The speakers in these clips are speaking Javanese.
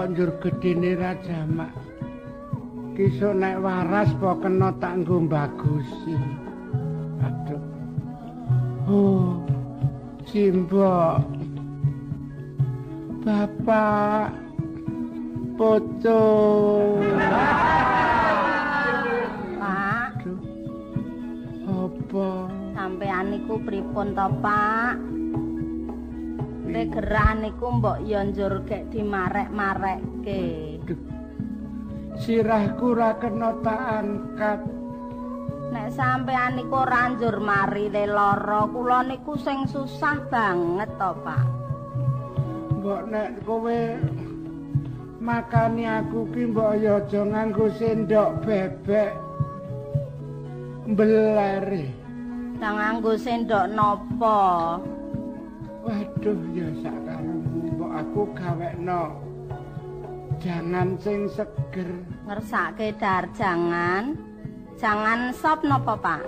kok njur gedene ra jamak. Kisuk nek waras po kena tak nggo bagusi. Aduh. Oh. Simbok. Bapak. Poco. Pak, Apa? sampean niku pripun to, Pak? Nek gerah niku mbok ya njur gek dimarek-marekke. Sirahku ra kena tak angkat. Nek sampean niku ora njur mari le lara, kula niku sing susah banget to, Pak. Mbok nek kowe makani aku ki mbok ya aja nganggo sendok bebek. Mbelere. Tak nganggo sendok nopo? Waduh ya sakaremu mbok aku gawekno jangan sing seger. Ngersake dar jangan. Jangan sop nopo, Pak?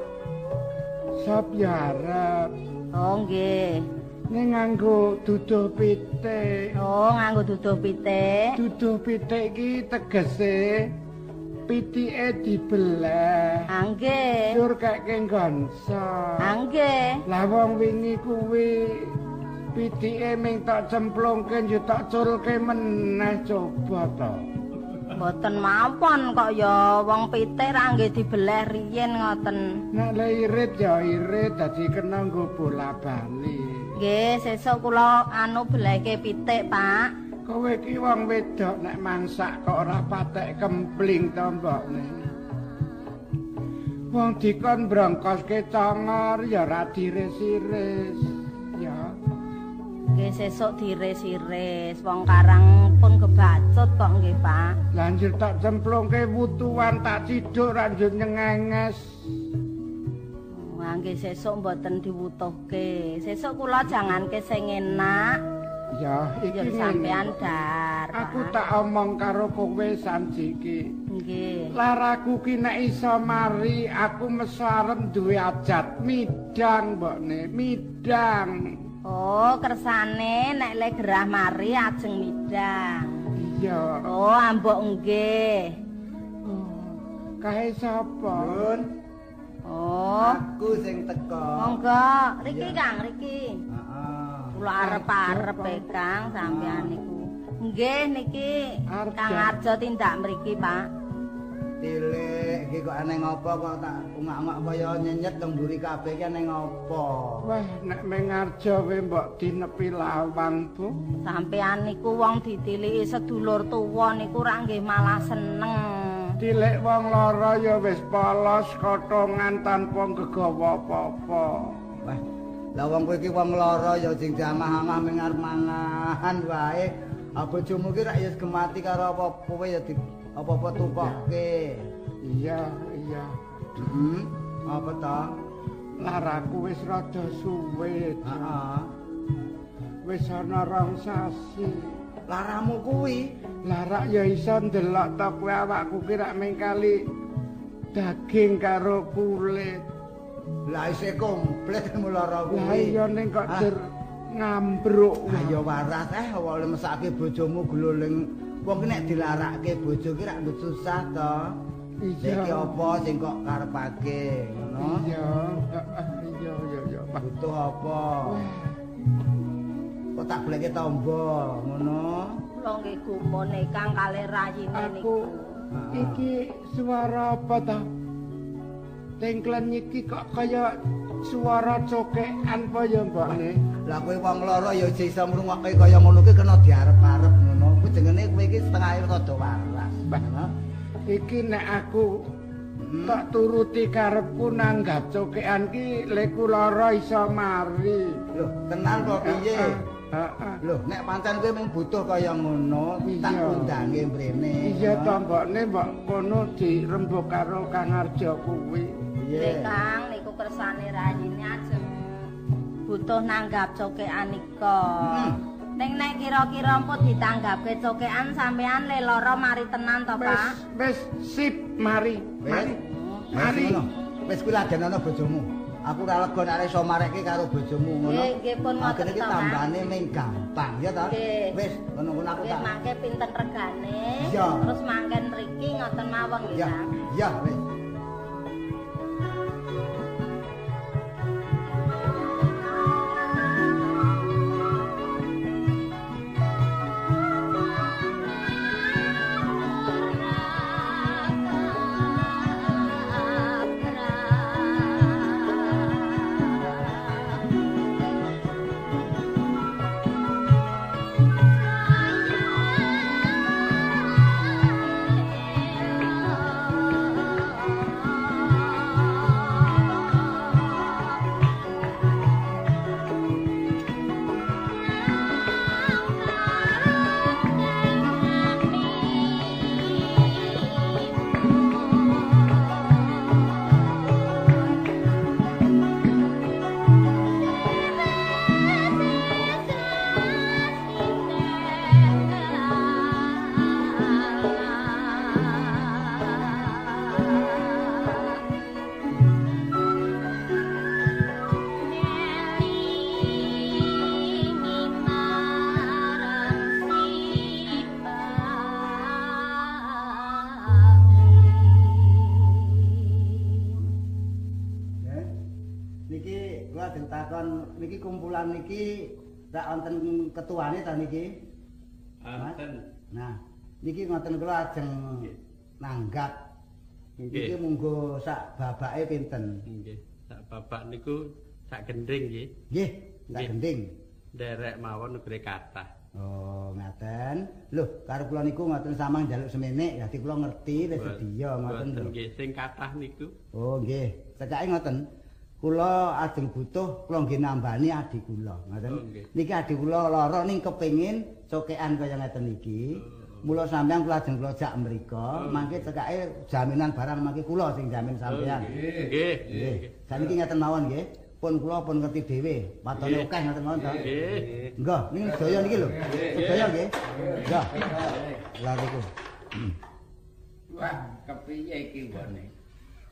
Sop ya arep Oh, nggih. ning nganggo duduh pitik. Oh, nganggo duduh pitik. Duduh pitik iki tegese pitike dibelah. Ah, nggih. Sur keke gonso. Ah, nggih. Lah wong wingi kuwi pitike ming tak cemplungke yo tak culke meneh coba to. Mboten mawon kok ya wong pitik ra nggih dibeleh riyin ngoten. Nek le irit ya irit dadi kena nggo bola-bali. Nggih, sesuk kula anu belehke pitik, Pak. Kowe ki wong wedok nek masak kok ora patek kempling to mbokne. Wong dikon brongkoske congor ya ora diris-iris. Nggih, sesuk diris-iris. Wong karang pun kebacut kok nggih, Pak. Lanjut tak cemplungke wutuan tak ciduk ranjut nyengenges. Wah, nggih sesuk mboten diwutuhke. Sesuk kula janganke sing enak. Ya, iki sampean dar. Aku tak omong karo kowe sanjiki. Nggih. Laraku ki nek iso mari aku meso arep duwe ajat midang mbokne, midang. Oh, kersane nek le gerah mari ajeng midang. Iya. Oh, ambok nggih. Oh, Kae sapa? Pun, Oh, aku sing teko. monggo. Riki, Iya. Kang, Riki. Heeh. Kula arep-arep e, Kang, sampean niku. Nggih niki. Kang Arjo tindak mriki, Pak. Tilik iki kok aneh ngopo kok tak ungak-ungak kaya nyenyet teng mburi kabeh ki aneh ngopo? Wah, nek mengarjo we mbok dinepi lawang, Bu. Sampean niku wong ditiliki sedulur tuwa niku ra nggih malah seneng. Dilek wong lara ya wis polos kotongan tanpa gegawa apa-apa. Wah, lah wong kowe iki wong lara ya sing jamah-amah mengar mangahan wae. Ah bojomu ki rak ya gemati karo apa-apa kowe ya di apa-apa tukokke. Iya, iya. Heeh. Apa to? Laraku wis rada suwe. Heeh. Wis ana rong sasi. Laramu kuwi Larak ya iso ndelok to kowe awakku ki rak mengkali daging karo kulit. lah isih komplit mulara kuwi. Lah iya ning kok Ah. ngambruk. Ayo waras eh awak mesake bojomu gluling. Wong ki nek dilarake bojo ki rak ndut susah to. Iya. Iki apa sing kok karepake ngono? Iya, heeh, iya iya iya. Butuh apa? Kok tak goleke tombo ngono? Kula nggih gumone Kang kalih rayine Aku niku. iki suara apa ta? Tengklen iki kok kaya suara cokekan apa ya mbakne? Lah kowe wong lara ya iso ngrungokke kaya ngono ki kena diarep-arep jengene kowe iki setengah rada waras. Iki nek aku Hmm. tak turuti karepku nanggap cokekan ki leku lara iso mari. Loh, tenan kok piye? Heeh. Loh, nek pancen kowe mung butuh kaya ngono, tak Iya. undange mrene. Iya to mbokne mbok kono dirembuk karo Kang Arjo kuwi. Nggih, Kang, niku kersane rayine ajeng butuh nanggap cokekan nika. Hmm. Ning nek kira-kira empun ditanggapke cokekan sampean le lara mari tenan to, Pak? wis sip mari. Mari. Wis Mari. Wis kuwi ladenana bojomu. aku ora lega nek iso marekke karo bojomu ngono. Nggih, nggih pun ngoten iki to, Mas. tambane ming gampang ya? Nggih. Wis, ngono-ngono aku tak. mangke pinten regane? Iya. Terus mangken mriki ngoten mawon Ya, Kang. ya wis. Niki tak wonten ketuane ta niki? Wonten. Nah, niki ngoten kula ajeng nanggap. Niki munggo sak babake pinten? Nggih. Sak bapak niku sak gending nggih. Nggih, sak Nggih. gending. Derek mawon negeri kathah. Oh, ngaten. Lho, karo kula niku ngoten samang njaluk semenik, dadi kula ngerti wis sedia ngoten lho. nggih sing kathah niku. Oh, nggih. Cekake ngoten. Kula ajeng butuh kula nggih nambani adik kula, ngoten. Oh, nggih. Niki adik kula lara ning kepengin cokean kaya ngeten iki. Mula sampean kula ajeng kula jak mriku, mangke cekake jaminan barang mangke kula sing jamin sampean. Oh, Nggih. Nggih. Nggih. Saniki ngeten mawon nggih. Pun kula pun ngerti dhewe, watone Nggih. akeh ngoten mawon to. Nggih. Enggak, ning sedaya niki lho. Sedaya nggih. Enggak. Lah niku. Wah, kepiye iki wone?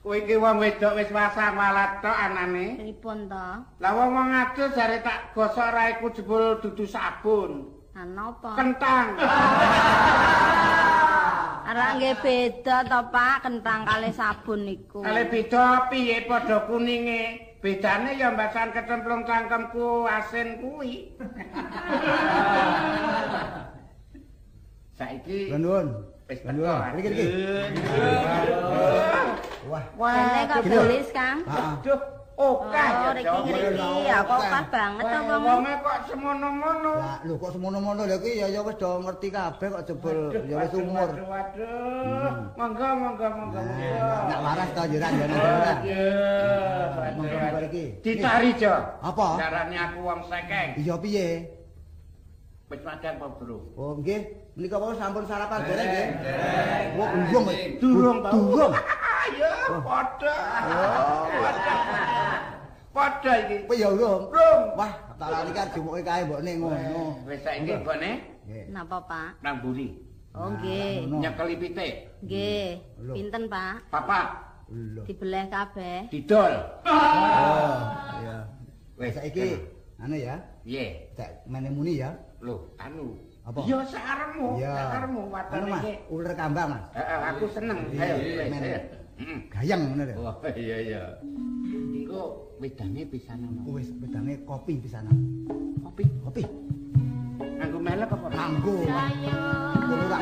Kowe iki wong wedok wis wasang walat tok anane. Pripun to? Lah wong wong adus jare tak gosok raiku jebul dudu sabun. Lah napa? Kentang. Arek nggih beda to, Pak, kentang kali sabun niku. Kale beda piye padha kuninge? Bedane ya mbasan kecemplung cangkemku asin kuwi. Saiki Nuwun. wis Nuwun. teko. Niki niki. Wah. Kene kok tulis, Kang? Heeh. Aduh, oke Oh, riki ngriki ya kok pas banget to wong. Wonge kok semono-mono. Lah lho kok semono-mono lho iki ya ya wis do ngerti kabeh kok jebul ya wis umur. Waduh, waduh. Monggo, monggo, monggo, Nak waras to ya nak ora. Iya, Monggo monggo iki. Ditari, Jo. Apa? Carane aku wong sekeng. Iya piye? Wis madang apa, Bro? Oh nggih, menika wau sampun sarapan bareng nggih. Wah, durung. Durung tau. Durung. Ayo, padha. Padha. Padha iki. Apa ya urung? Durung. Wah, tak lali kan jumuke kae mbokne ngono. Wis saiki Nggih. Napa, Pak? nang buri. Oh, nggih. Nyekeli pitik. Nggih. Lho. Pinten, Pak? Papat. Lho. Dibeleh kabeh. Didol. Oh, iya. Wis Saiki anu ya, Piye? cek mene muni ya. Lho, anu. Apa? Ya sakaremu Anu watane iki. uler kambang Mas. Heeh, aku seneng. Ayo, men. Gayeng ngono lho. Oh, iya iya. Engko wedane pisanan. Wis wedange kopi pisanan. Kopi. Kopi. Nganggo melek apa? Kanggo. Kulo tak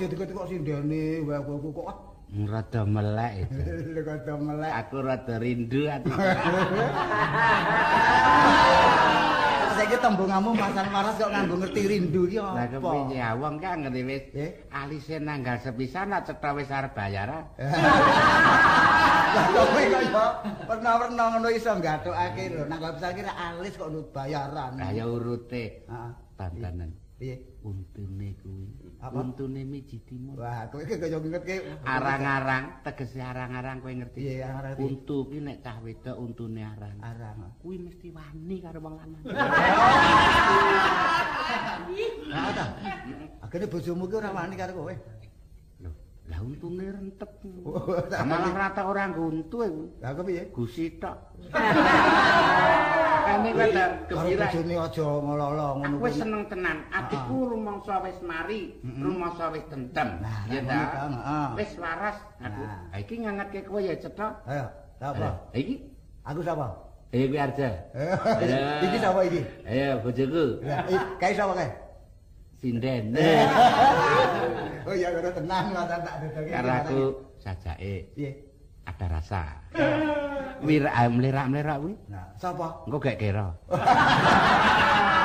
kok jadi kok sindene wae aku kok ah. Rada melek itu. Kok melek. Aku rada rindu ati. Saiki tembunganmu masan waras kok nganggo ngerti rindu ki Lah apa? kepiye ya wong kan ngerti wis Eh? alise nanggal sepisan nak cetha wis arep bayaran. Lah kowe kok ya pernah-pernah ngono iso gathokake lho. Nang kok saiki alis kok nut bayaran. Lah ya urute Heeh. tantanan. Piye? Untune kuwi. Untune miji timun. Wah, kowe kaya ngerti. Arang-arang tegese arang-arang kowe ngerti. Arang-arang piye? Untu ki nek cah wedok untune arang. Arang. Kuwi mesti wani karo wong lanang. Nah, ta. Akhire bojomu ki ora wani karo kowe. Lah untune rentep. Tak Malah rata ora ngguntu iku. Lah kok piye? Gusi tok. Kene kowe tak Karo gembira. bojone aja ngololo ngono wis seneng tenan. Adikku Ah. rumangsa wis mari, rumangsa wis tentem. Nah, Ya ta? heeh. Wis waras aku. Nah. Ha iki ngangetke kowe ya cetha. Ayo, sapa? Iki Aku sapa? eh kuwi Arja. Ya. Iki sapa iki? Ayo bojoku. Kae sapa kae? Sinden. Oh iya, karo tenang lah tak dedoke. Karo aku sajake Piye? ada rasa. Wira mlerak-mlerak kuwi. Nah, sapa? Engko gak kira.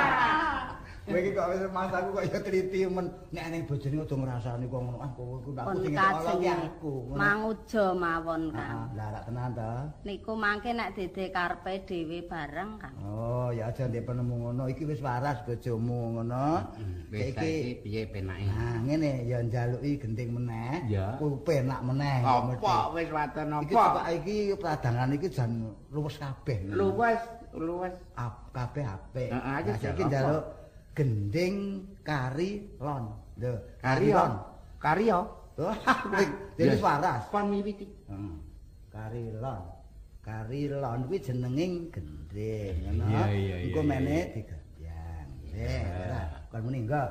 Kowe iki kok wis mas aku kok ya triti men nek ning bojone aja ngrasani kok ngono. Ah, kowe ku aku sing aku. manguja mawon Ah, kan. Lah rak tenan ta. Niku mangke nek dede karepe dhewe bareng kan. Oh, ya aja ndek penemu ngono. Iki wis waras bojomu ngono. Wis saiki piye penake? Nah, ngene ya njaluki genting meneh. Ya. Kuwi penak meneh. Apa wis waten Iki apa? Pak iki pradangan iki jan luwes kabeh. Luwes, luwes. Kabeh apik. Heeh, jaluk njaluk gending kari lon. Lho, Kari lon. Kari yo. Dene waras. Kon miwiti. Heeh. Kari lon. Kari lon kuwi jenenging gending, ngono. Engko iya, iya. digerbyang. Nggih, ora. Kon muni engko.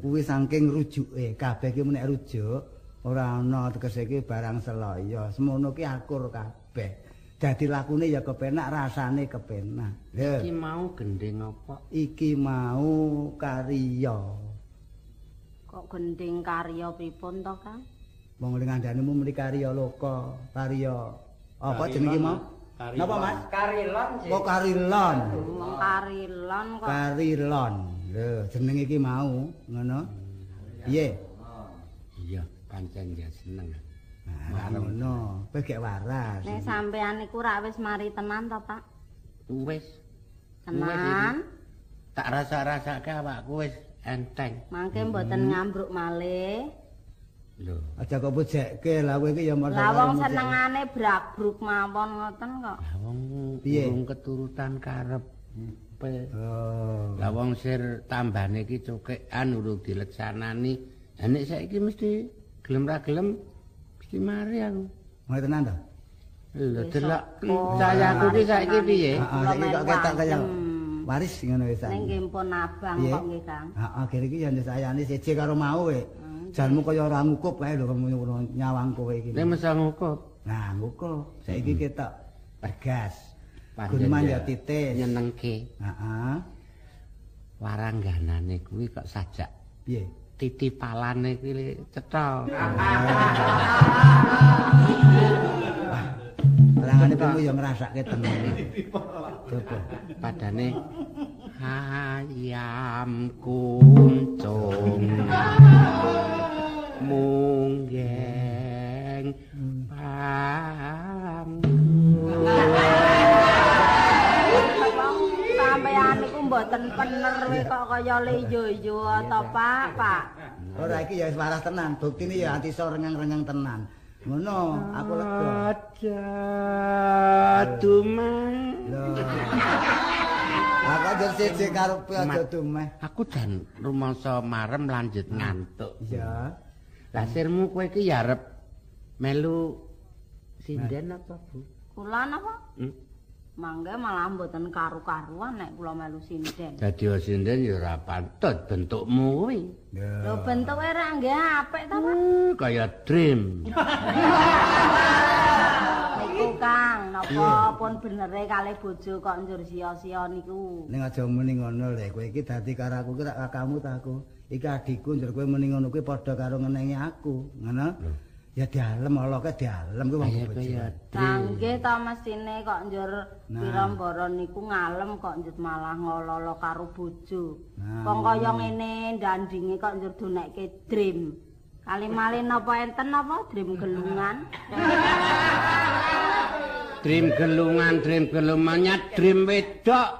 Kuwi saking rujuke, kabeh ki menek rujuk ora ana tegese ki barang seloyo. Semono ki akur kabeh. Dadi lakune ya kepenak, rasane kepenak. Lho, Iki mau gendeng apa? iki mau karya. Kok gending karya pripun to, Kang? Wong ngandhanemu muni karya loka, karya apa jenenge mau? Karilon. Napa Mas? Karilon Oh karilon. Karilon kok. Karilon. Lho, jenenge iki mau, ngono. Piye? Iya, pancen ya seneng. Nah, ngono. Kowe gek waras. Nek sampean iku rak wis mari tenan to, Pak? Wis Tenan. tak rasa-rasake awakku wis enteng. Mangke mboten ngambruk malih. Lho, Aja kok bojekke lah kowe iki ya Lah wong senengane brabruk mawon ngoten kok. lah wong Piye? urung keturutan karep. Oh. Lah wong sir tambane iki cokekan urung dileksanani. Lah nek saiki mesti gelem ra gelem mesti mari aku. Mau tenan to? Lho delok apa? cayaku ki saiki piye? Heeh, Kula saiki kok ketok kaya adem. waris ngono wis. Ning nggih pun abang kok nggih, Kang. Heeh, kene iki ya sayane siji karo mau we. Janmu kaya ora ngukup kae lho kamu nyawang kowe iki. Nek mesa ngukup. Nah, ngukup. Saiki ketok bergas. Panjen Gunman ya titis. Nyenengke. Heeh. Warangganane kuwi kok sajak Piye? titipalane kuwi cetha. Terangane kamu ya ngrasake tenan. Coba. Padane ayam kuncung munggeng mboten pener we kok kaya leyo-yo to, Pak, Pak. Ora iki ya wis waras tenan. Buktine ya anti so rengeng-rengeng tenan. Ngono, aku lega. Aduh. Aku aja siji karepe aja dumeh. Aku jan rumangsa marem lanjut ngantuk. Iya. Lah sirmu kowe iki ya arep melu sinden apa, Bu? Kula napa? Hmm? Mangke malah mboten karu-karuan nek kula melu sinden. Dadi sinden ya ora pantut bentukmu kuwi. Lho bentuke ra nggih apik to, Pak? Uh, kaya dream. Niku Kang, napa pun benere kalih bojo kok njur sia-sia niku. Ning aja muni ngono lho, kowe iki dadi karo aku ki rak kakakmu ta aku. Iki adikku njur kowe muni ngono kuwi padha karo ngenengi aku, ngono? Ya dialem oloke dialem kuwi wong Kaya bojo. kaya Kangge to mesine kok njur Nah. pirambara niku ngalem kok njur malah ngololo karo bojo. Nah, Wong kaya ngene ndandinge kok njur donekke dream. Kali malih napa enten napa dream gelungan? dream gelungan, dream gelumanya, dream wedok.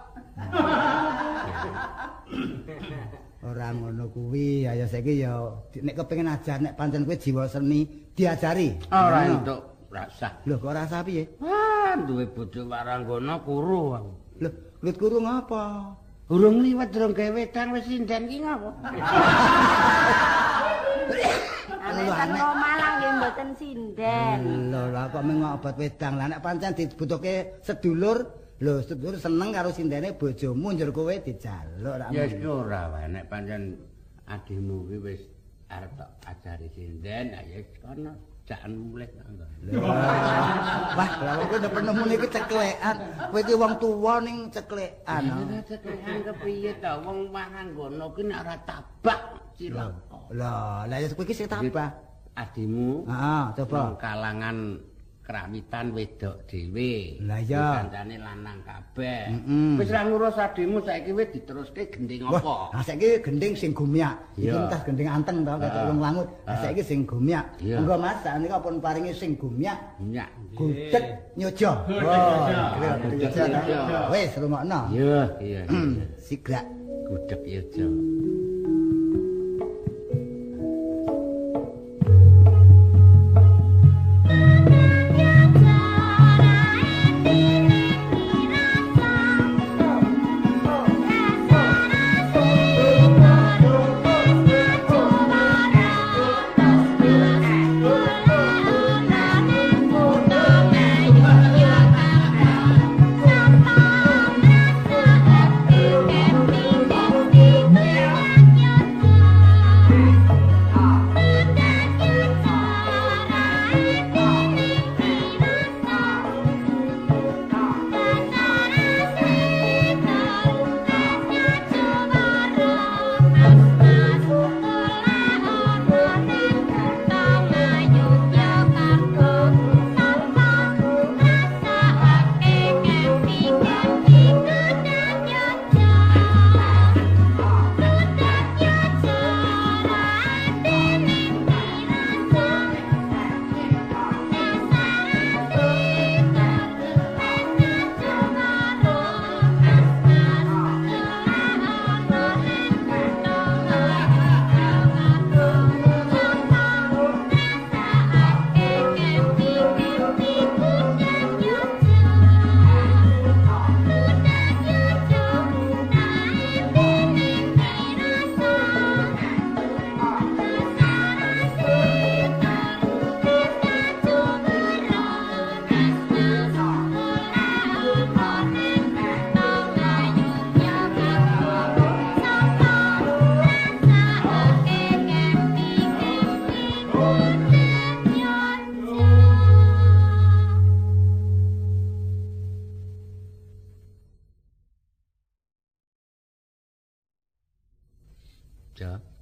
Ora ngono kuwi, ayo saiki ya nek kepengin ajar nek pancen kowe jiwa seni diajari. Ora entuk rasa. Lho kok rasa piye? Wah, duwe bojo waranggana kuru aku. Lho, lut kuru ngapa? Urung liwat durung gawe wedan wis sinden ki ngopo? Ane ten Malang nggih mboten sinden. Lho, lah kok mung obat wedang. Lah nek pancen dibutuhke sedulur, lho sedulur seneng karo sindene bojomu njur kowe dijaluk ra. Ya ora wae nek pancen adikmu kuwi wis arep tak ajari sinden, wis kono jakan mulih. Wah, lah kowe udah penemu niku ceklekan. Kowe iki wong tuwa ning ceklekan. Ceklekan kepiye ta wong waranggana ki nek ora tabak cilaka. Lah, lah ya kowe iki sing tabah. Adimu Heeh, coba. kalangan kerawitan wedok dhewe. Lah iya. Kancane lanang kabeh. Wis ra ngurus adimu saiki wis diteruske gending Wah, apa? nah saiki gending sing gumyak. Iki entas gending anteng to, kaya Ah. wong langut. Ah. saiki sing gumyak. Monggo Mas, sakniki pun paringi sing gumyak. Minyak. Gudeg nyojo. Oh, gudeg nyojo. Wis rumokno. Iya, iya. Sigrak. Gudeg yojo.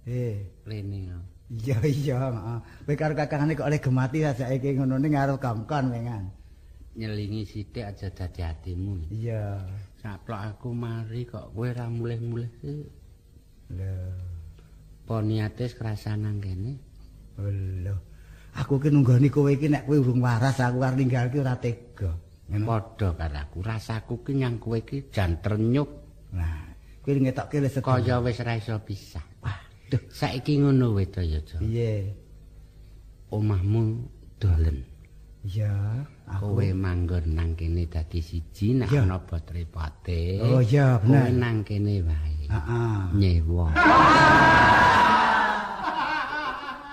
Eh, rene. ya. iya iya, heeh. Kowe karo kakangane kok oleh gemati saiki ngono ning karo kamkon wengan. Nyelingi sithik aja dadi atimu. Iya. Saplok aku mari kok kowe ra mulih-mulih. Lho. Apa niate kerasa nang kene? Lho. Aku ki nunggoni kowe iki nek kowe urung waras aku arep ninggal ki ora tega. Padha karo aku, rasaku ki nyang kowe ki jan trenyuh Nah, kowe ngetokke sedaya. kaya wis ra iso pisah. Waduh, Saiki ngono Wedaya. piye? Omahmu dolen. Iya, aku Kowe manggon nang kene dadi siji nek ana bot repote. Oh iya, Kowe bener. nang kene wae. Heeh. Nyewa.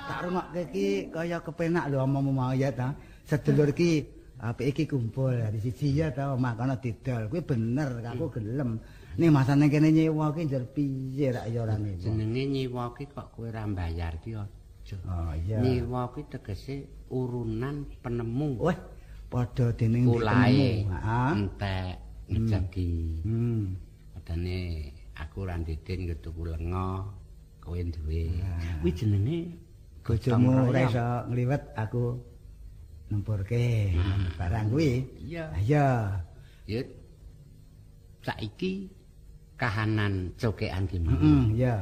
Tak rungokke iki kaya kepenak lho omongmu mau ya ta. Sedulur iki apik iki kumpul dari siji ya ta omah kono didol. Kuwi bener aku gelem. Ning masane kene nyewa ki njer piye rak ya ora nyewa. Jenenge nyewa ki kok kowe ra mbayar ki aja. Oh iya. Nyewa ki tegese urunan penemu. Weh, padha dening Kulae. Heeh. Entek ngejagi. Hmm. Padane aku ra nditen tuku lenga, kowe duwe. Kuwi jenenge Bojomu ora iso ngliwet aku nempurke barang kuwi. Iya. Ah, Iya. Yut. Saiki kahanan cokean ki mau. Heeh, iya.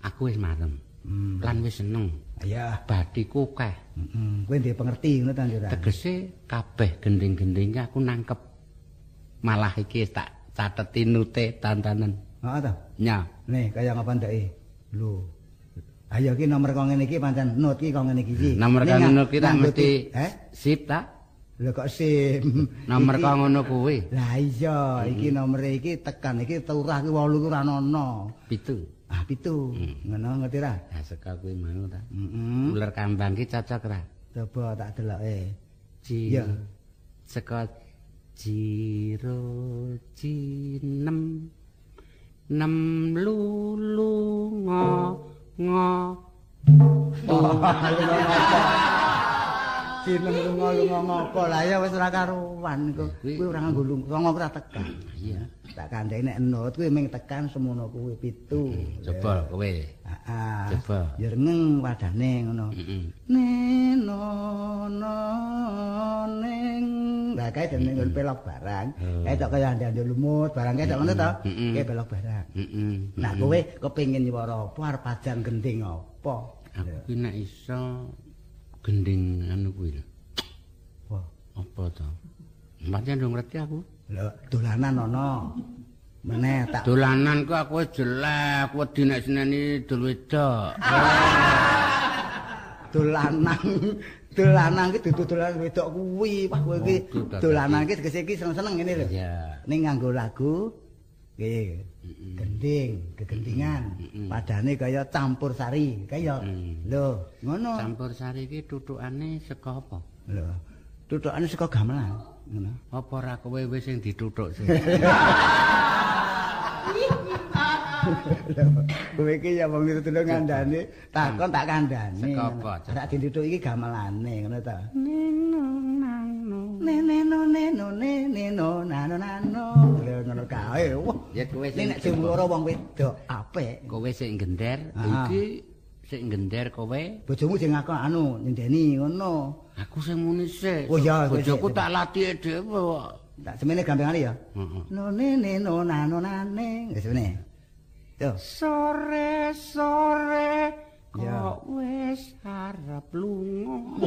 Aku wis marem. Hmm. Lan wis seneng. Iya. Badiku keh. Heeh, kowe ndek pengerti ngono ta? Tegese kabeh gending-gending aku nangkep. Malah iki tak cateti nute tantanen. Heeh ta. Nya. Nih, kaya ngapa ndeke? Lho. Ayo ki nomor kok ngene iki pancen not ki kok ngene iki. iki. Nomor Ning kang ngang- ngono ki tak nganggo mesti ti- Eh? sip tak? Lho kok sim. Nomor kang ngono kuwi. Lah iya, iki nomere iki tekan iki turah ki 8 ki ora ono. Pitu. Ah, pitu. Ngono ngerti ra? Nah, saka kuwi mau ta. Heeh. Ular kambang ki cocok ra? Coba tak deloke. Ji. Iya. Saka jiro cinem nem lulu ngo ngo Sineng lunga-lunga ngopo lah ya wis ora karuan iku. Kuwi ora nganggo lunga, ora tekan. iya Tak kandhani nek enut kuwi ming tekan semono kuwi pitu. coba kowe Heeh. Coba. Ya rengeng wadane ngono. Neno no ning. Lah kae jeneng nggon pelok barang. Kae tok kaya ndandel lumut barang kae tok ngono to. Kae pelok barang. heeh Nah kowe kepengin nyuwara apa arep pajang gending apa? aku ki nek iso gending anu kuwi lho apa to Pancen ndung ngerti aku lho dolanan ana. Meneh tak dolanan ku aku jelek wedi nek seneni dul wedok dolanan. Dolanan ki dudu dolanan wedok kuwi. Wah kowe iki dolanan ki tegese iki seneng-seneng ngene lho. ya Ning nganggo lagu nggih. Gending, gegendingan. Padane kaya campur sari, kaya Mm. lho, ngono. campur sari ki tutukane saka apa Lho. Tutukane saka gamelan, ngono. apa ora kowe wis sing ditutuk sih Kowe iki ya wong itu ngandani, takon tak kandhani. Saka apa? Ora ditutuk iki gamelane, ngono ta. Neno neno neno nano nano. Lho ngono kae. Wah. ya kowe sing nek jemur wong wedok apik. kowe sing gender iki sing gender kowe Bojomu sing ngakon anu nyendeni ngono. aku sing muni sik Oh, kowe bojoku tak latih dhewe kok Tak semene gampangane ya. heeh No nene no nano nane. Wis semene. Yo. sore sore Ya. kok wis arep lunga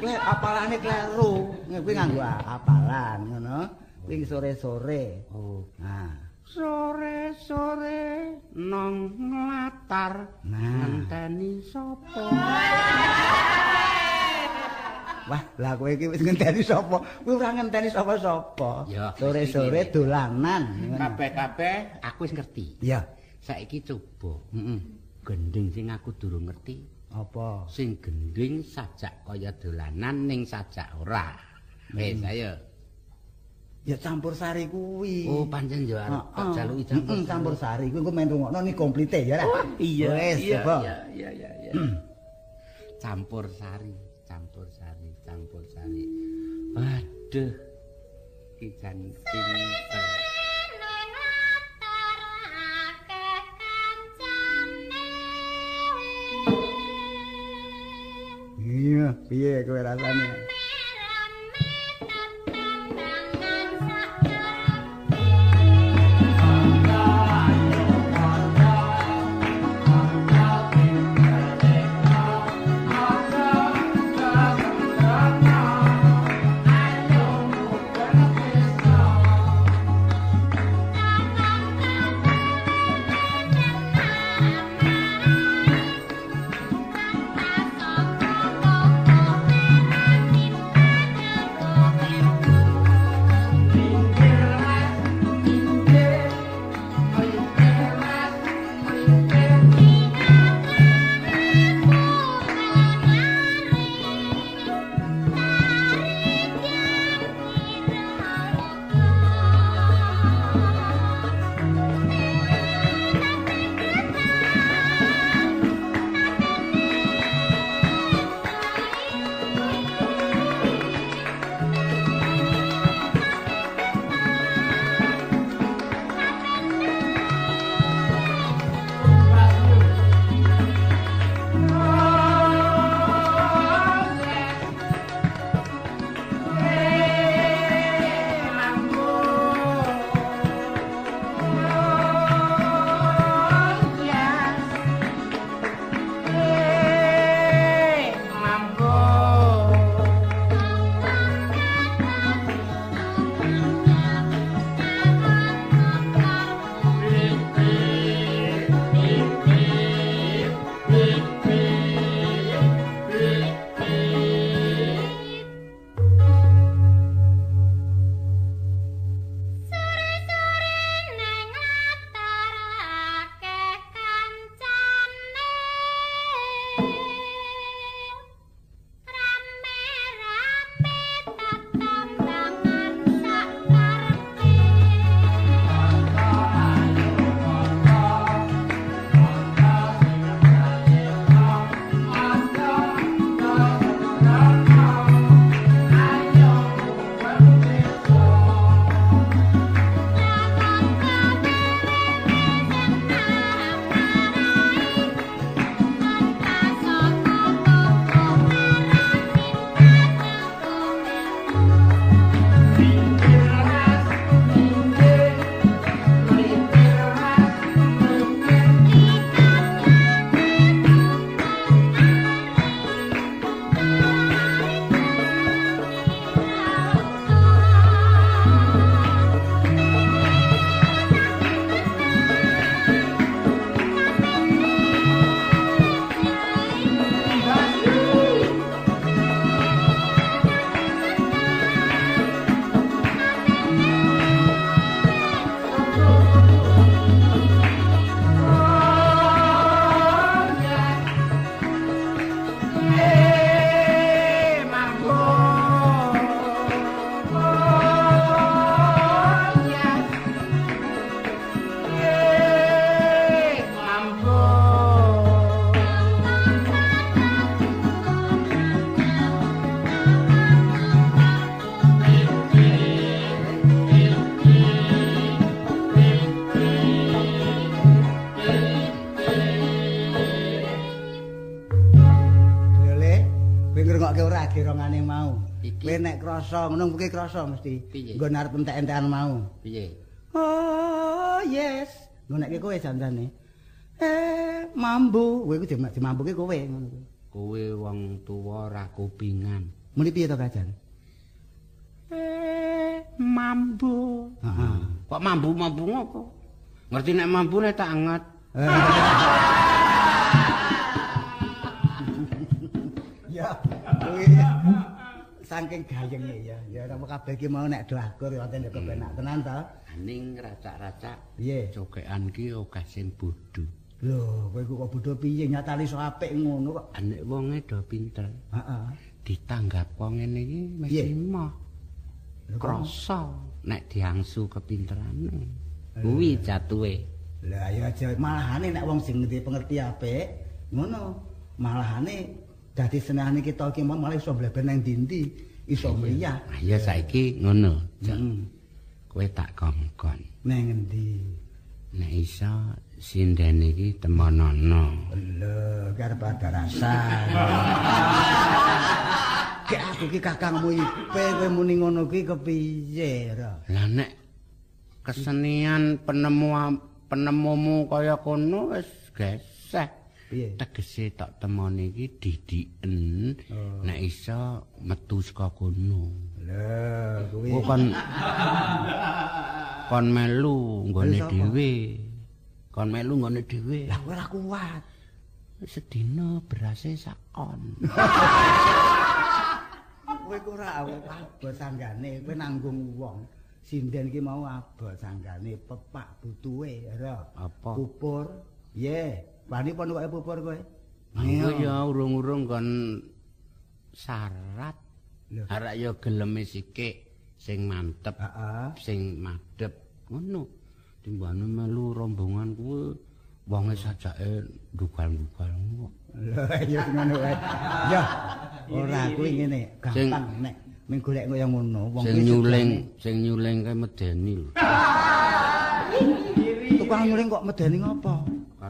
Kowe apalane kleru. Kuwi nganggo apalan ngono. Kuwi sore-sore. oh Nah. sore sore nang latar Nah. ngenteni sapa Wah, lah kowe iki wis ngenteni sapa? Kowe ora ngenteni sapa-sapa. Sore-sore dolanan. kabeh-kabeh aku wis ngerti Ya, saiki coba heeh. gending sing aku durung ngerti Apa? sing gending sajak kaya dolanan ning sajak ora wis ayo Ya campur sari kuwi. Oh, pancen yo arep tak jaluki campur. Heeh, campur sari kuwi engko main mentungono ni komplite ya ra. Iya, iya, iya, iya, iya. Campur sari, campur sari, campur sari. Waduh. Ki jan Iya, piye kowe rasane? Krasa ngono kuwi krasa mesti. Nggo arep entek-entekan mau. Piye? Oh, yes. Ngonekke kowe janjane. Eh, mambu. Kowe iku dimambuke kowe ngono kuwi. Kowe wong tuwa ora kupingan. Muni piye to kajan? Eh, mambu. Heeh. Kok mambu-mambu ngopo? Ngerti nek mambu nek tak anget. Ya, kuwi saking gayenge ya. Ya napa kabeh iki mau nek do agur wonten yo kepenak tenan to. Aning racak-racak Piye? cokekan ki akeh sing bodho. Lho, kowe kok bodho piye nyatali so apik ngono kok. Anek wonge do pinter. Heeh. Ditanggap kok ngene iki mesti moh. Kok- Krasa nek diangsu kepinterane. Kuwi jatuhe. Lah ya aja malahane nek wong sing ngerti pengerti apik ngono. Malahane dadi senengane kita iki malah iso mlebu nang ndi iso mriyah. Ah ya saiki ngono. Cak. Hmm. Kowe tak kongkon. Nang endi? Nek iso sindene iki temonono. Lho, karep rasa. aku ki kakangmu Ipe kowe muni ngono ki kepiye, Ra? Lah nek kesenian penemu penemumu kaya kono wis geseh. Piye? Tegese tak temoni iki didiken Oh. nek iso metu saka kono. Lah, kuwi Ku kon kon melu nggone dhewe. Kon melu nggone dhewe. lah ora kuat. Sedina berase sakon. Kowe ora abot sanggane, kowe nanggung wong. Sinden ki mau abot sanggane pepak butuhe, Ra. Apa? Pupur. Piye? Wani pon kok pupur kowe? Aku ya urung-urung kon syarat. Arek ya geleme sikik sing mantep, Heeh. sing madhep ngono. Timbane melu rombongan kuwi wonge sajake dugal-dugal kok. Lho, ya ngono wae. Ya. Ora kuwi ngene, gampang nek ming golek kaya ngono, wong Sing nyuling, sing nyuling kae medeni lho. tukang nyuling kok medeni ngopo?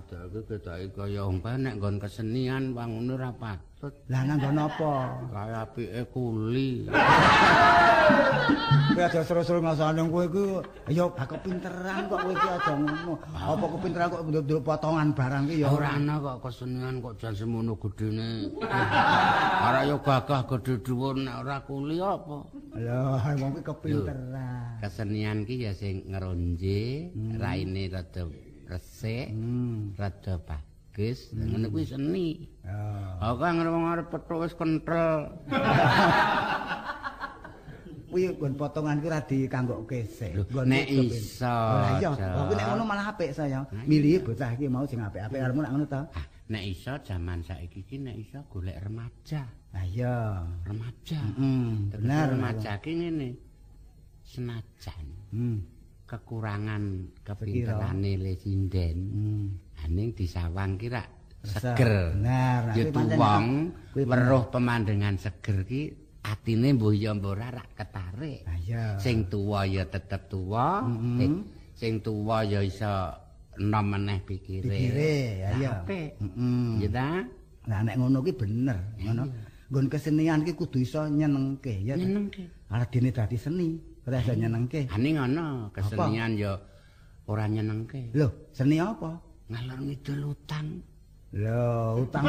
Kadake ketake kaya umpah nek nggon kesenian wong ngono ora patut. Lah nang ngono apa? Kaya apike kuli. Kowe aja seru-seru ngasane kowe iku ya gak kepinteran kok kowe iki aja ngono. Apa kepinteran kok nduk potongan barang ki ya Ora ana kok kesenian kok jan semono gedene. Ora ya gagah gedhe dhuwur nek ora kuli apa. Lah, wong ki kepinteran. Kesenian ki ya sing ngeronje, raine rada resik, Hmm. rada bagus, ngono kuwi seni. Ya. Aku kan wong arep petuk wis kentrel. Kuwi nggon potongan ki ora dikanggokke sik. Lho, Nggon nek iso, Lah iya, kok nek ngono malah apik saya. Milih bocah iki mau sing apik-apik karepmu nek ngono ta. Ah, nek iso jaman saiki ki nek iso golek remaja. Lah iya. Remaja. Hmm, Tegese bener. remaja ki ngene. Senajan Hmm. Kekurangan kepinterane le sinden. Hmm. Aning disawang ki rak Resep. seger. Bener, Ya kuwi pancen wong weruh pemandangan seger ki atine mbuh ya mbok ora rak ketarik. Iya. Sing tuwa ya tetep tuwa, eh, sing tuwa ya iso enom meneh pikire. Pikire, ya. Heeh. Ya ta? Lah nek ngono ki bener, ngono. Nggon kesenian ki kudu iso nyenengke ya. Nyenengke. Ala dene dadi seni, ora iso nyenengke. Aning ngono, kesenian ya ora nyenengke. Lho, seni apa? Ngalor ngidul utang. Lho, utang.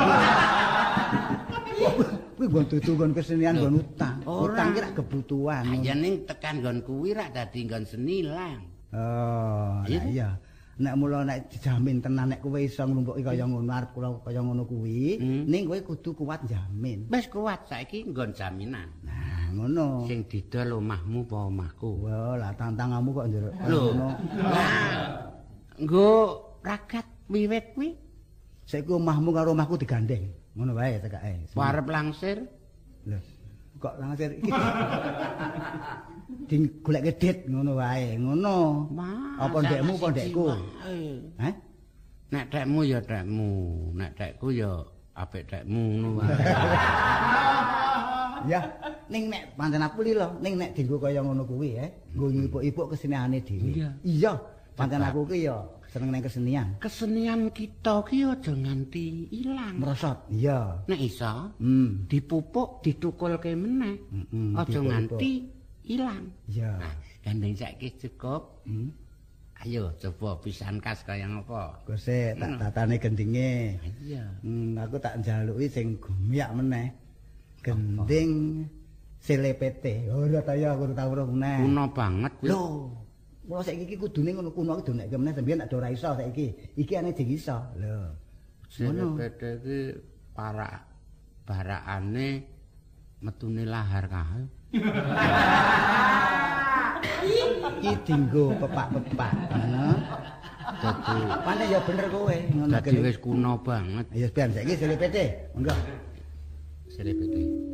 Kuwi nggon dudu nggon kesenian nggon utang. Utang ki rak kebutuhan. Ya ning tekan nggon kuwi rak dadi nggon seni lang. Oh, Iya. lah iya. Nek mula nek dijamin tenan nek kowe iso nglumpuki kaya ngono arep kula kaya ngono kuwi, Hmm. ning kowe kudu kuat jamin. Wis kuat saiki nggon jaminan. Nah, ngono. Sing didol omahmu apa omahku? Wah, lah tantanganmu kok njero Lho. nggo ragat wiwit kuwi Saiki omahmu karo omahku digandeng. Ngono wae tekake. arep langsir. Lho. Kok langsir iki. Ding golek dit ngono wae, ngono. Apa ndekmu apa ndekku? wae. Hah? Nek dekmu ya dekmu, nek dekku ya apik dekmu ngono wae. Ya, ning nek pancen aku lilo, ning nek dienggo kaya ngono kuwi ya, nggo ipuk-ipuk keseniane dhewe. Iya. Iya, pancen aku ki ya seneng ning kesenian. Kesenian kita ki aja nganti ilang. Merosot. Iya. Nek iso Hmm. dipupuk ditukulke meneh. Mm-mm, Aja nganti ilang. Iya. Nah, gandeng saiki cukup. Hmm. Ayo coba pisan kas kaya apa? Gosek tak tatane gendinge. Iya. Hmm, aku tak njaluki sing gumyak meneh. Gending selepete. Ora ta ya aku tau weruh meneh. Kuno banget kuwi. Lho, kula saiki iki kudune ngono kuno iki donekke meneh sampeyan nek ora iso saiki. Iki ane sing iso. Lho. Ngono. CPT ki para barakane metune lahar kae. Iki dinggo pepak-pepak. Ngono. Dadi Pancen ya bener kowe ngono dadi wis kuno banget Ya ben saiki selepete. Monggo. CDPT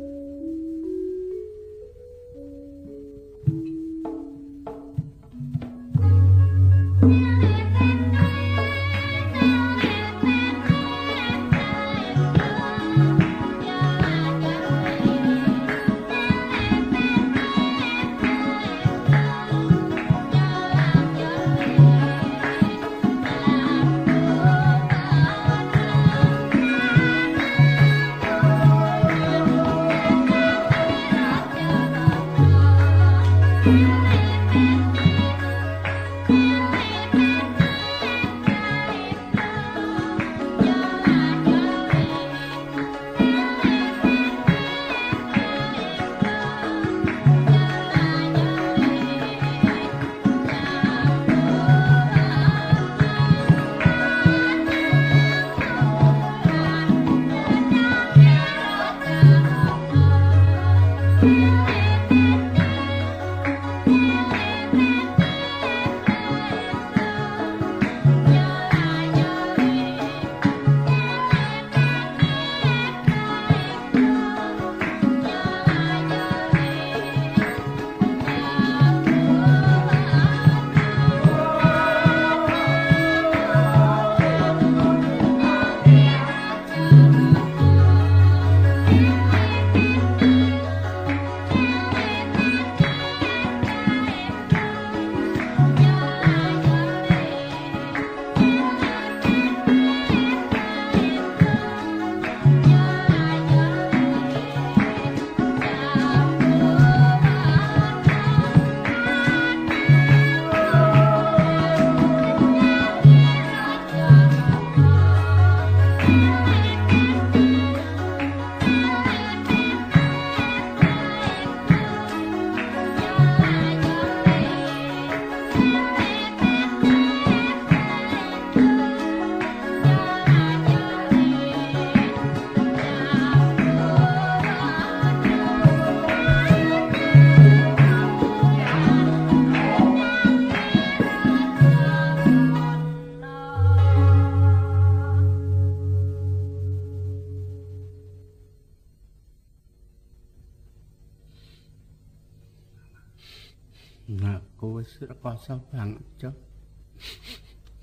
rekoso banget, Cok.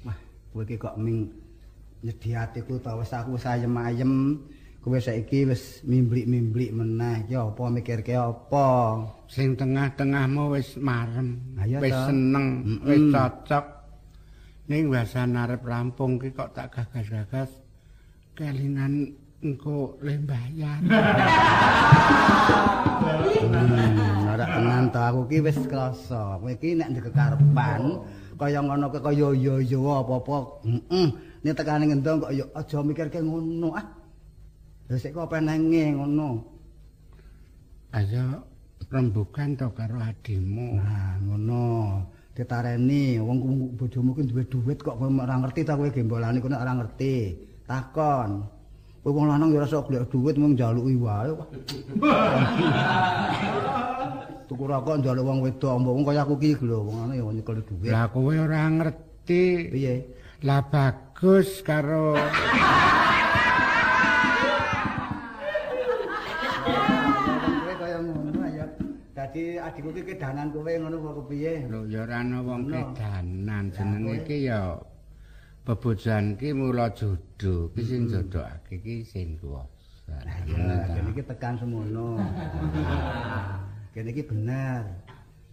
Wah, kowe iki kok ming nyedi atiku ta wis aku wis ayem-ayem. Kowe saiki wis mimblik-mimblik meneh. Ya apa mikirke apa? Sing tengah-tengahmu wis marem, Ayo, wis seneng, wis cocok. Ning wasan arep rampung ki kok tak gagas-gagas kelingan engko le mbayar. Hmm, ora tenan to aku ki wis krasa. Kowe iki nek ndek kekarepan kaya ngono kaya yo yo apa-apa. Heeh. Nek tekane ngendong kok yo aja mikirke ngono ah. Lha sik kok penenge ngono. Ayo rembukan to karo adimu. Nah, ngono. Ditareni wong ku- bojomu ki duwe dhuwit kok kowe ora ngerti ta kowe gembolane kono ora ngerti. Takon. Kowe wong lanang ya ora sok golek dhuwit mung njaluki wae. Tuku rokok njaluk wong wedok, wong kaya aku ki lho, wong ana ya nyekel dhuwit. Lah kowe ora ngerti. Piye? Lah bagus karo. Dadi adikku ki kedanan kowe ngono apa kepiye? lho ya ora ana wong kedanan jenenge iki ya bebojan ki mula jodoh ki sing jodohake ki sing kuwasa. Ya, kene iki tekan semono. Kene iki bener.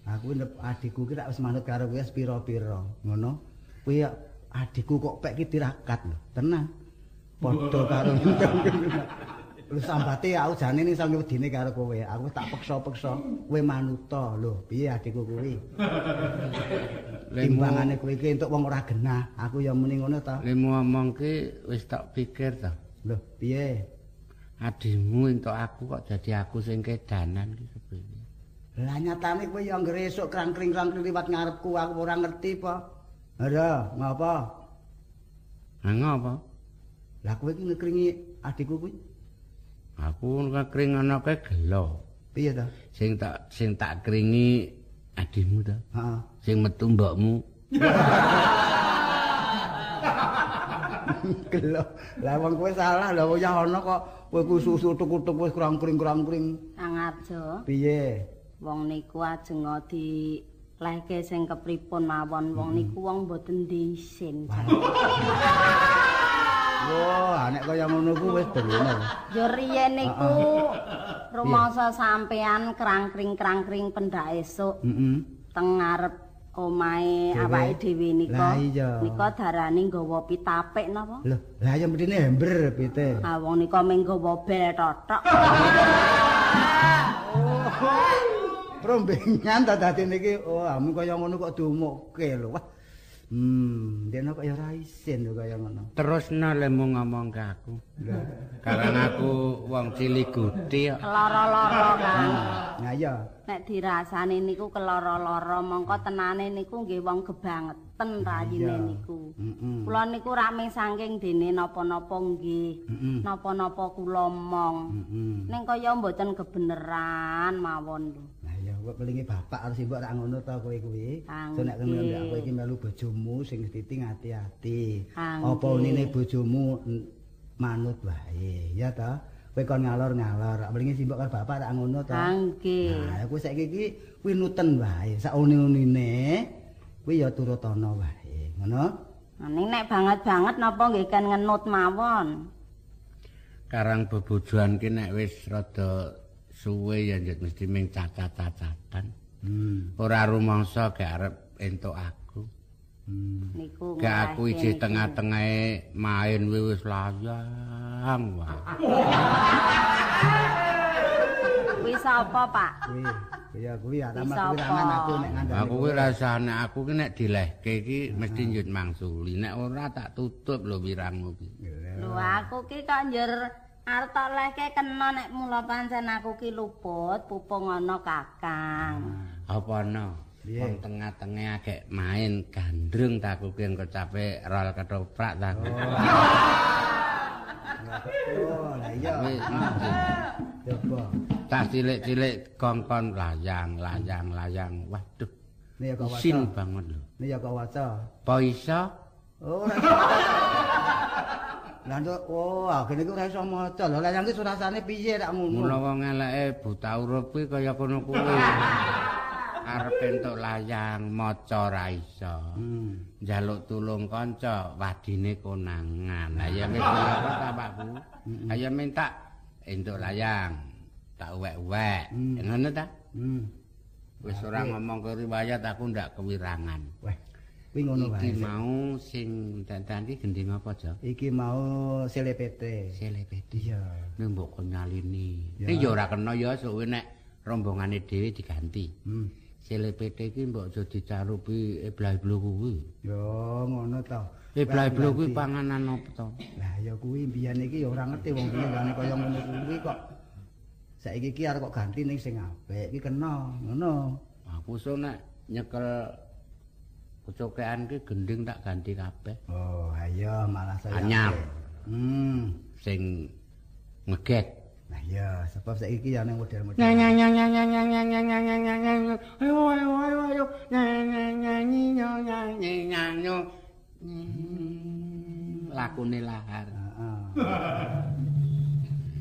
Aku ndep adikku ki tak wis manut karo kowe wis pira-pira, ngono. Kuwi adikku kok pek ki tirakat lho, tenan. Padha karo Lu sambate aku jane ning sange wedine karo kowe. Aku tak peksa-peksa kowe manuta lho. Piye adikku kuwi? Timbangane kowe iki entuk wong ora genah. Aku ya muni ngono ta. Lemu omong ki wis tak pikir to. Lho, piye? Adimu entuk aku kok jadi aku sing kedanan ki kepiye. Lah nyatane kowe ya anggere esuk krangkring-krangkring liwat ngarepku aku ora ngerti apa. Ada, ngapa? Lah ngopo? Lah kowe iki ngekringi adikku kuwi. Aku ngekring ana ke gelo. Piye ta? Sing tak sing tak kringi adimu to. Heeh. Sing metu mbokmu. Gelo. Lah wong kowe salah lha ya ana kok kowe ku susu tuk-tuk wis krangkring-krangkring. Angarjo, Piye? wong niku ajeng di lehke sing kepripun mawon wong niku wong boten diisin. Wah, nek kaya ngono ku wis bener. Yo riyen niku rumangsa sampean krangkring-krangkring pendak esuk Heeh. teng ngarep omahe awake dhewe nika. Nika darane nggawa pitapik napa? Lho, lah ya mrene ember pite. Ah wong nika mung nggawa bel totok. Prombengan ta dadi niki oh amu kaya ngono kok diumukke lho. Wah. Hmm, dene kok ya ora isin lho kaya ngono. Terusno lemu ngomong ke aku. Karang aku wong ciligudi kok. Keloro-loro kan. Nah iya. Nek dirasani niku keloro-loro mongko tenane niku nggih wong gebangeten rayine Iya. niku. Heeh. Kula niku rame saking dene napa-napa nggih. Napa-napa kula mong. Heeh. Ning kaya mboten kebeneran mawon lho. Ya kok kelingi bapak harus mbok rak ngono ta kowe kuwi. Angge. So nek kene mbak kowe iki melu bojomu sing titing ati-ati. Angge. Apa unine bojomu n- manut wae, ya ta? Kowe kon ngalor-ngalor, rak kelingi simbok karo bapak rak ngono ta. Angge. Nah, kowe saiki iki kuwi nuten wae. Saune-unine kuwi ya turut ana wae. Ngono? Ning nek banget-banget napa nggih kan ngenut mawon. Karang bebojoan ki nek wis rada suwe ya njut mesti ming cacat-cacatan. Hmm. Ora rumangsa gak arep entuk aku. Hmm. Niku Gak aku ngerahke isih niku. tengah-tengahe main wis layang wae. Kuwi sapa, Pak? Ya kuwi ya sapa? kuwirangan aku nek ngandani. Aku kuwi rasane aku ki nek dilehke iki mesti njut mangsuli. Nek ora tak tutup lho wirangmu ki. Lho aku ki kok njur arep tok lehke kena nek mula pancen aku ki luput pupung ana Kakang. Apa no? Piye? Wong tengah-tengah agek main gandrung tak aku ki engko cape rol ketoprak tak aku. Oh, lah iya. Kuwi ngerti. Coba. Tak cilik-cilik kongkon layang, layang, layang. Waduh, Nih ya kok waca. sin banget lho. Nih ya kok waca. Apa iso? Oh. Lah oh, agene ku ora iso maca. Lho layang ki surasane piye rak Mula ngono. wong eleke buta huruf kuwi kaya kono kuwi. Arep entuk layang maca ora iso. Hmm. Njaluk tulung kanca wadine konangan. Lah ya wis apa ta Pakku? Ayo minta entuk layang. Tak uwek-uwek. Hmm. Ngono ta? Hmm. Wis ora ngomong ke riwayat aku ndak kewirangan. Weh, kuwi ngono Iki wae. mau sing dandan iki gending apa, Jo? Iki mau selepete. Selepeti. Iya. Ning mbok kok nyalini. Ya. Ning ya ora kena ya suwe nek rombongane dhewe diganti. Hmm. Selepete iki mbok aja dicarupi eblah-eblo kuwi. Ya ngono ta. Eblah-eblo kuwi panganan apa to? Lah ya kuwi mbiyen iki ya ora ngerti wong lane kaya ngono kuwi kok. Saiki iki arep kok ganti ning sing apik iki kena, ngono. Aku so nek nyekel Pocokan ki gending tak ganti kabeh. Oh, ayo malah saya. Anyar. Hmm, sing ngeget. Nah iya, sebab saiki iki ya ning model-model. Nyanyi nyanyi nyanyi nyanyi nyanyi nyanyi nyanyi nyanyi nyanyi nyanyi nyanyi nyanyi nyanyi nyanyi lakune lahar.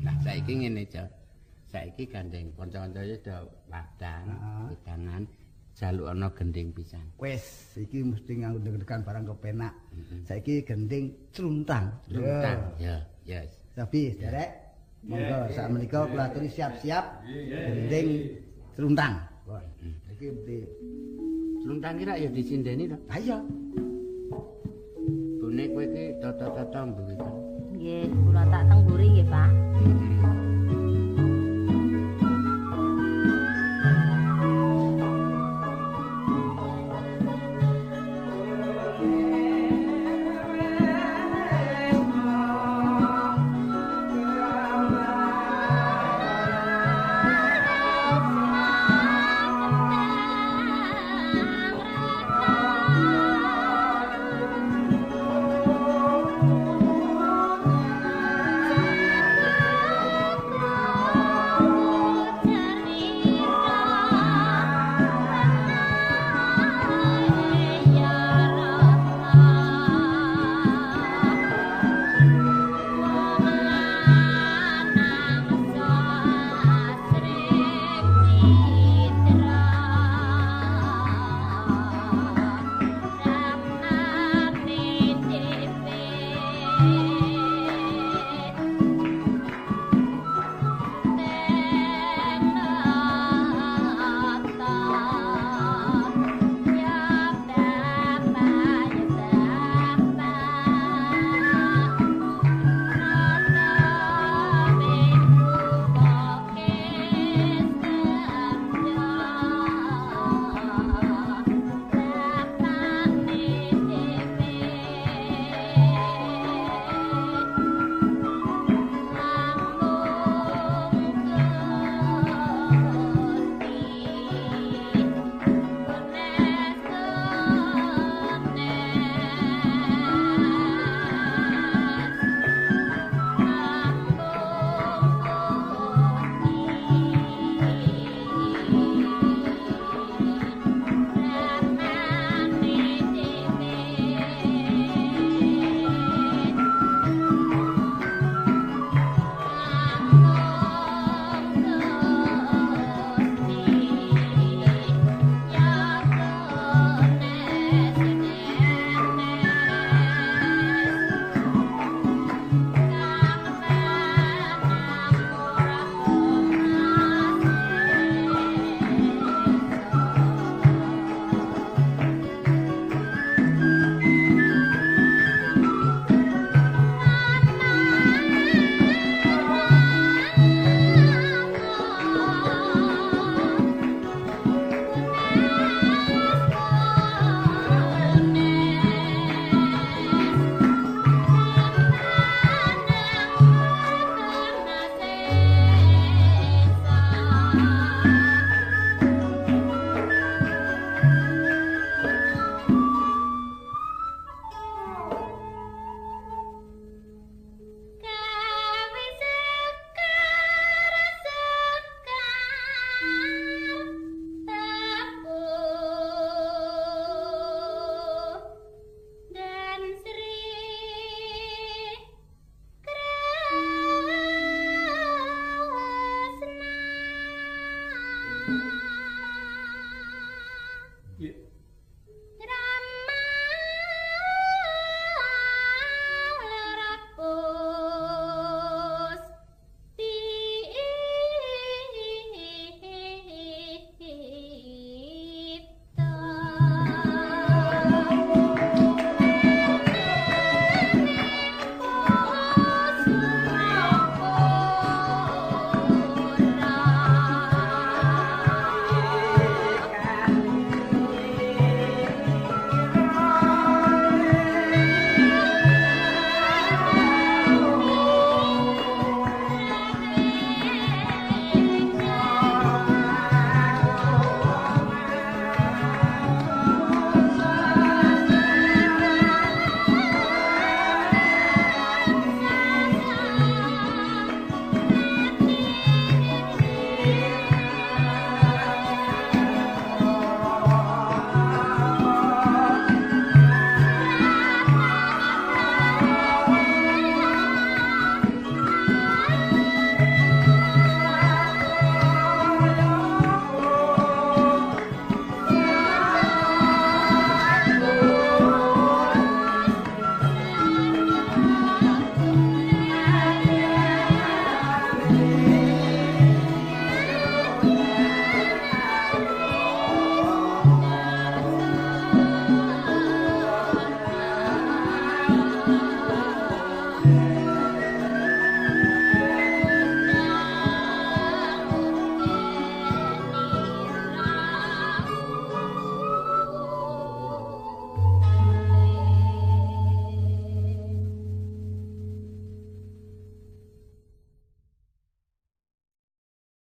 Nah saiki ngene, Cak. Saiki gandeng kanca-kanca wis padang, padangan. Uh. Jaluk ana gending pisan. Wes, iki mesti nganggo deg-degan barang kepenak. Saiki gending cluntang. Luntang, ya, yes. Sabi, derek. Monggo sak menika kula aturi siap-siap gending cluntang. Wah, iki mesti Luntang kira ya disindeni to. ayo. Bune kowe iki tata-tata mburi kan. Nggih, kula tak tengguri nggih, Pak.